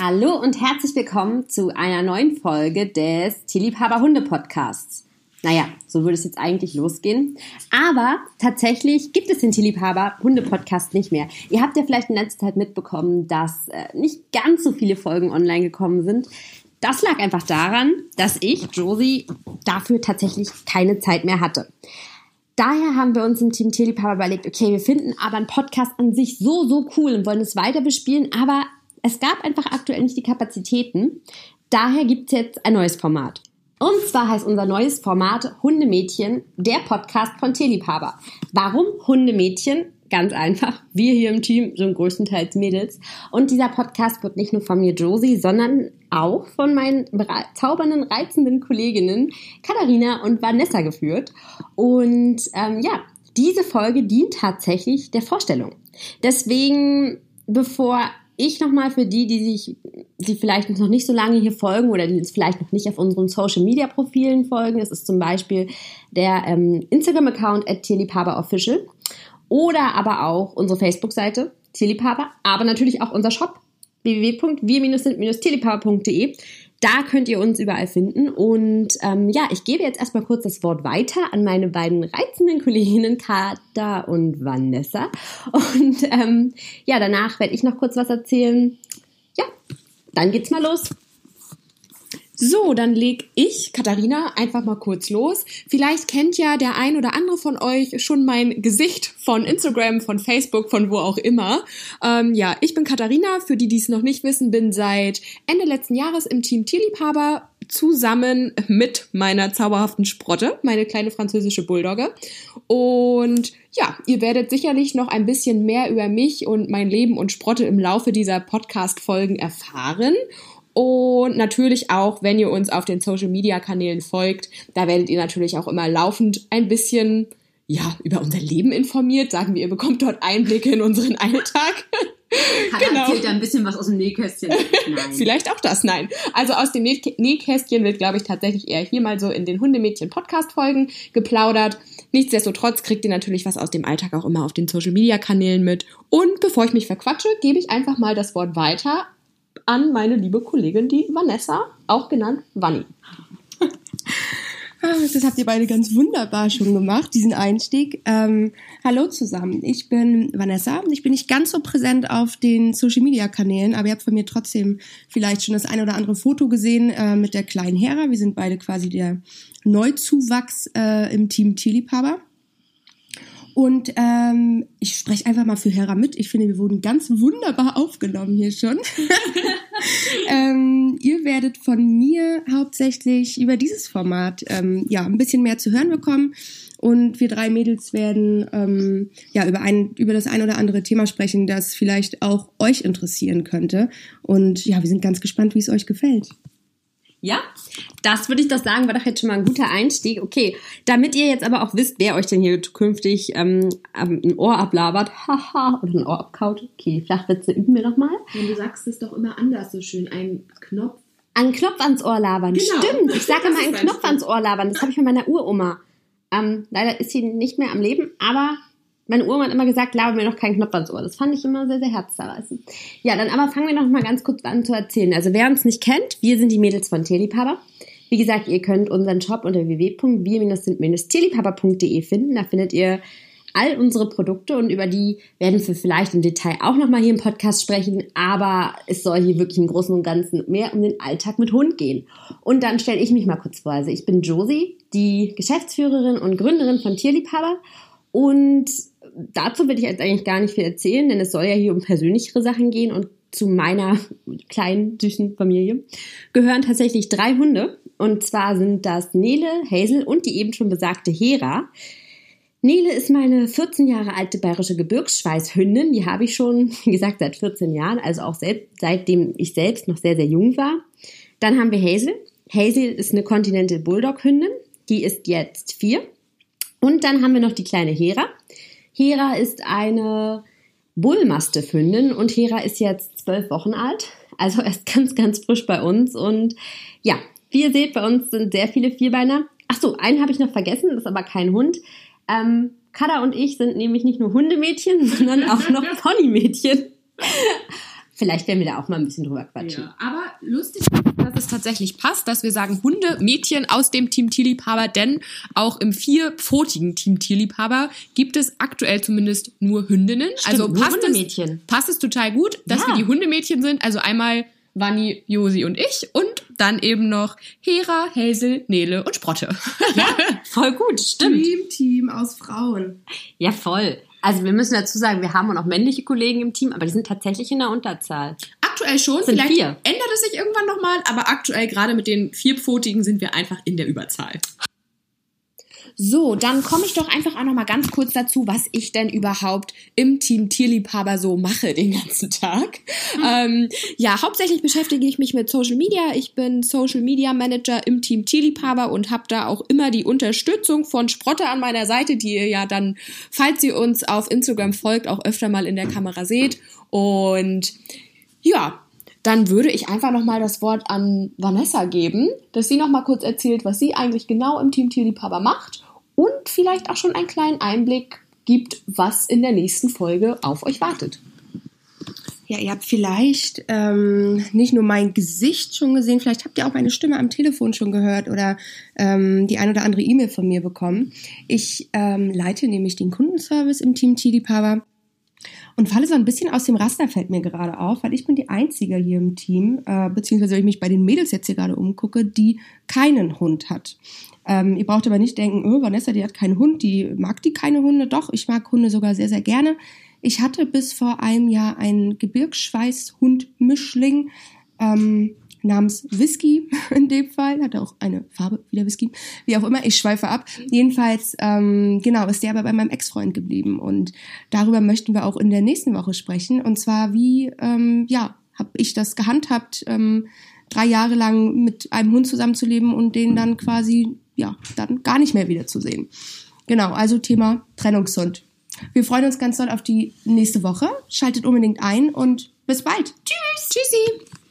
Hallo und herzlich willkommen zu einer neuen Folge des Tierliebhaber Hunde Podcasts. Naja, so würde es jetzt eigentlich losgehen. Aber tatsächlich gibt es den Tierliebhaber Hunde Podcast nicht mehr. Ihr habt ja vielleicht in letzter Zeit mitbekommen, dass äh, nicht ganz so viele Folgen online gekommen sind. Das lag einfach daran, dass ich, Josie, dafür tatsächlich keine Zeit mehr hatte. Daher haben wir uns im Team Tierliebhaber überlegt, okay, wir finden aber einen Podcast an sich so, so cool und wollen es weiter bespielen, aber es gab einfach aktuell nicht die Kapazitäten. Daher gibt es jetzt ein neues Format. Und zwar heißt unser neues Format Hundemädchen, der Podcast von Tierliebhaber. Warum Hundemädchen? Ganz einfach. Wir hier im Team sind größtenteils Mädels. Und dieser Podcast wird nicht nur von mir Josie, sondern auch von meinen zaubernden, reizenden Kolleginnen Katharina und Vanessa geführt. Und ähm, ja, diese Folge dient tatsächlich der Vorstellung. Deswegen, bevor ich nochmal für die, die sich, die vielleicht noch nicht so lange hier folgen oder die uns vielleicht noch nicht auf unseren Social Media Profilen folgen, das ist zum Beispiel der ähm, Instagram-Account at Official oder aber auch unsere Facebook-Seite Tierliebhaber, aber natürlich auch unser Shop www.wir-sind-tierliebhaber.de. Da könnt ihr uns überall finden. Und ähm, ja, ich gebe jetzt erstmal kurz das Wort weiter an meine beiden reizenden Kolleginnen Kata und Vanessa. Und ähm, ja, danach werde ich noch kurz was erzählen. Ja, dann geht's mal los. So, dann leg ich, Katharina, einfach mal kurz los. Vielleicht kennt ja der ein oder andere von euch schon mein Gesicht von Instagram, von Facebook, von wo auch immer. Ähm, ja, ich bin Katharina. Für die, die es noch nicht wissen, bin seit Ende letzten Jahres im Team Tierliebhaber zusammen mit meiner zauberhaften Sprotte, meine kleine französische Bulldogge. Und ja, ihr werdet sicherlich noch ein bisschen mehr über mich und mein Leben und Sprotte im Laufe dieser Podcast-Folgen erfahren. Und natürlich auch, wenn ihr uns auf den Social Media Kanälen folgt, da werdet ihr natürlich auch immer laufend ein bisschen ja, über unser Leben informiert. Sagen wir, ihr bekommt dort Einblicke in unseren Alltag. Hannah genau. erzählt da ein bisschen was aus dem Nähkästchen. Nein. Vielleicht auch das, nein. Also aus dem Nähkästchen wird, glaube ich, tatsächlich eher hier mal so in den Hundemädchen-Podcast-Folgen geplaudert. Nichtsdestotrotz kriegt ihr natürlich was aus dem Alltag auch immer auf den Social-Media-Kanälen mit. Und bevor ich mich verquatsche, gebe ich einfach mal das Wort weiter an meine liebe Kollegin, die Vanessa, auch genannt Vanni. Ah, das habt ihr beide ganz wunderbar schon gemacht, diesen Einstieg. Ähm, hallo zusammen, ich bin Vanessa. Ich bin nicht ganz so präsent auf den Social-Media-Kanälen, aber ihr habt von mir trotzdem vielleicht schon das eine oder andere Foto gesehen äh, mit der kleinen Hera. Wir sind beide quasi der Neuzuwachs äh, im Team Tierliebhaber. Und ähm, ich spreche einfach mal für Hera mit. Ich finde, wir wurden ganz wunderbar aufgenommen hier schon. ähm, ihr werdet von mir hauptsächlich über dieses Format ähm, ja ein bisschen mehr zu hören bekommen. Und wir drei Mädels werden ähm, ja über ein über das ein oder andere Thema sprechen, das vielleicht auch euch interessieren könnte. Und ja, wir sind ganz gespannt, wie es euch gefällt. Ja, das würde ich doch sagen, war doch jetzt schon mal ein guter Einstieg. Okay, damit ihr jetzt aber auch wisst, wer euch denn hier zukünftig ähm, ein Ohr ablabert, haha, oder ein Ohr abkaut. Okay, Flachwitze üben wir noch mal. Und du sagst es doch immer anders so schön, ein Knopf. Ein Knopf ans Ohr labern. Genau. Stimmt, ich sage immer einen Knopf ans Ohr labern. Das habe ich von meiner Uroma. Ähm, leider ist sie nicht mehr am Leben, aber meine Oma hat immer gesagt, laber mir noch keinen Knopf ans Ohr. Das fand ich immer sehr, sehr herzzerreißend. Ja, dann aber fangen wir noch mal ganz kurz an zu erzählen. Also wer uns nicht kennt, wir sind die Mädels von Tierliebhaber. Wie gesagt, ihr könnt unseren Shop unter www.wir-sind-tierliebhaber.de finden. Da findet ihr all unsere Produkte und über die werden wir vielleicht im Detail auch noch mal hier im Podcast sprechen. Aber es soll hier wirklich im Großen und Ganzen mehr um den Alltag mit Hund gehen. Und dann stelle ich mich mal kurz vor. Also ich bin Josie, die Geschäftsführerin und Gründerin von Tierliebhaber und dazu will ich jetzt eigentlich gar nicht viel erzählen, denn es soll ja hier um persönlichere Sachen gehen und zu meiner kleinen, süßen Familie gehören tatsächlich drei Hunde. Und zwar sind das Nele, Hazel und die eben schon besagte Hera. Nele ist meine 14 Jahre alte bayerische Gebirgsschweißhündin. Die habe ich schon, wie gesagt, seit 14 Jahren, also auch selbst, seitdem ich selbst noch sehr, sehr jung war. Dann haben wir Hazel. Hazel ist eine Continental Bulldog Hündin. Die ist jetzt vier. Und dann haben wir noch die kleine Hera. Hera ist eine Bullmastiff-Hündin und Hera ist jetzt zwölf Wochen alt, also erst ganz, ganz frisch bei uns. Und ja, wie ihr seht, bei uns sind sehr viele Vierbeiner. Ach so, einen habe ich noch vergessen, das ist aber kein Hund. Ähm, Kada und ich sind nämlich nicht nur Hundemädchen, sondern auch noch Ponymädchen. Vielleicht werden wir da auch mal ein bisschen drüber quatschen. Ja, aber lustig, dass es tatsächlich passt, dass wir sagen Hunde, Mädchen aus dem Team Tierliebhaber, denn auch im vierpfotigen Team Tierliebhaber gibt es aktuell zumindest nur Hündinnen. Stimmt, also passt Hundemädchen. Es, passt es total gut, dass Ja. wir die Hundemädchen sind. Also einmal Vanni, Josi und ich und dann eben noch Hera, Hazel, Nele und Sprotte. Ja, voll gut, stimmt. Team, Team aus Frauen. Ja, voll. Also wir müssen dazu sagen, wir haben auch noch männliche Kollegen im Team, aber die sind tatsächlich in der Unterzahl. Aktuell schon, Sind vielleicht vier. ändert es sich irgendwann nochmal, aber aktuell gerade mit den vierpfotigen sind wir einfach in der Überzahl. So, dann komme ich doch einfach auch noch mal ganz kurz dazu, was ich denn überhaupt im Team Tierliebhaber so mache den ganzen Tag. Ähm, ja, hauptsächlich beschäftige ich mich mit Social Media. Ich bin Social Media Manager im Team Tierliebhaber und habe da auch immer die Unterstützung von Sprotte an meiner Seite, die ihr ja dann, falls ihr uns auf Instagram folgt, auch öfter mal in der Kamera seht. Und ja, dann würde ich einfach nochmal das Wort an Vanessa geben, dass sie nochmal kurz erzählt, was sie eigentlich genau im Team Tierliebhaber macht und vielleicht auch schon einen kleinen Einblick gibt, was in der nächsten Folge auf euch wartet. Ja, ihr habt vielleicht ähm, nicht nur mein Gesicht schon gesehen, vielleicht habt ihr auch meine Stimme am Telefon schon gehört oder ähm, die ein oder andere E-Mail von mir bekommen. Ich ähm, leite nämlich den Kundenservice im Team Tierliebhaber und falle so ein bisschen aus dem Raster, fällt mir gerade auf, weil ich bin die Einzige hier im Team, äh, beziehungsweise wenn ich mich bei den Mädels jetzt hier gerade umgucke, die keinen Hund hat. Ähm, ihr braucht aber nicht denken, oh, Vanessa, die hat keinen Hund, die mag die keine Hunde. Doch, ich mag Hunde sogar sehr, sehr gerne. Ich hatte bis vor einem Jahr einen Gebirgsschweißhund-Mischling ähm, namens Whisky in dem Fall. Hatte auch eine Farbe wie der Whisky. Wie auch immer, ich schweife ab. Jedenfalls, ähm, genau, ist der aber bei meinem Ex-Freund geblieben. Und darüber möchten wir auch in der nächsten Woche sprechen. Und zwar, wie, ähm, ja, habe ich das gehandhabt, ähm, drei Jahre lang mit einem Hund zusammenzuleben und den dann quasi, ja, dann gar nicht mehr wiederzusehen. Genau, also Thema Trennungshund. Wir freuen uns ganz doll auf die nächste Woche. Schaltet unbedingt ein und bis bald. Tschüss. Tschüssi!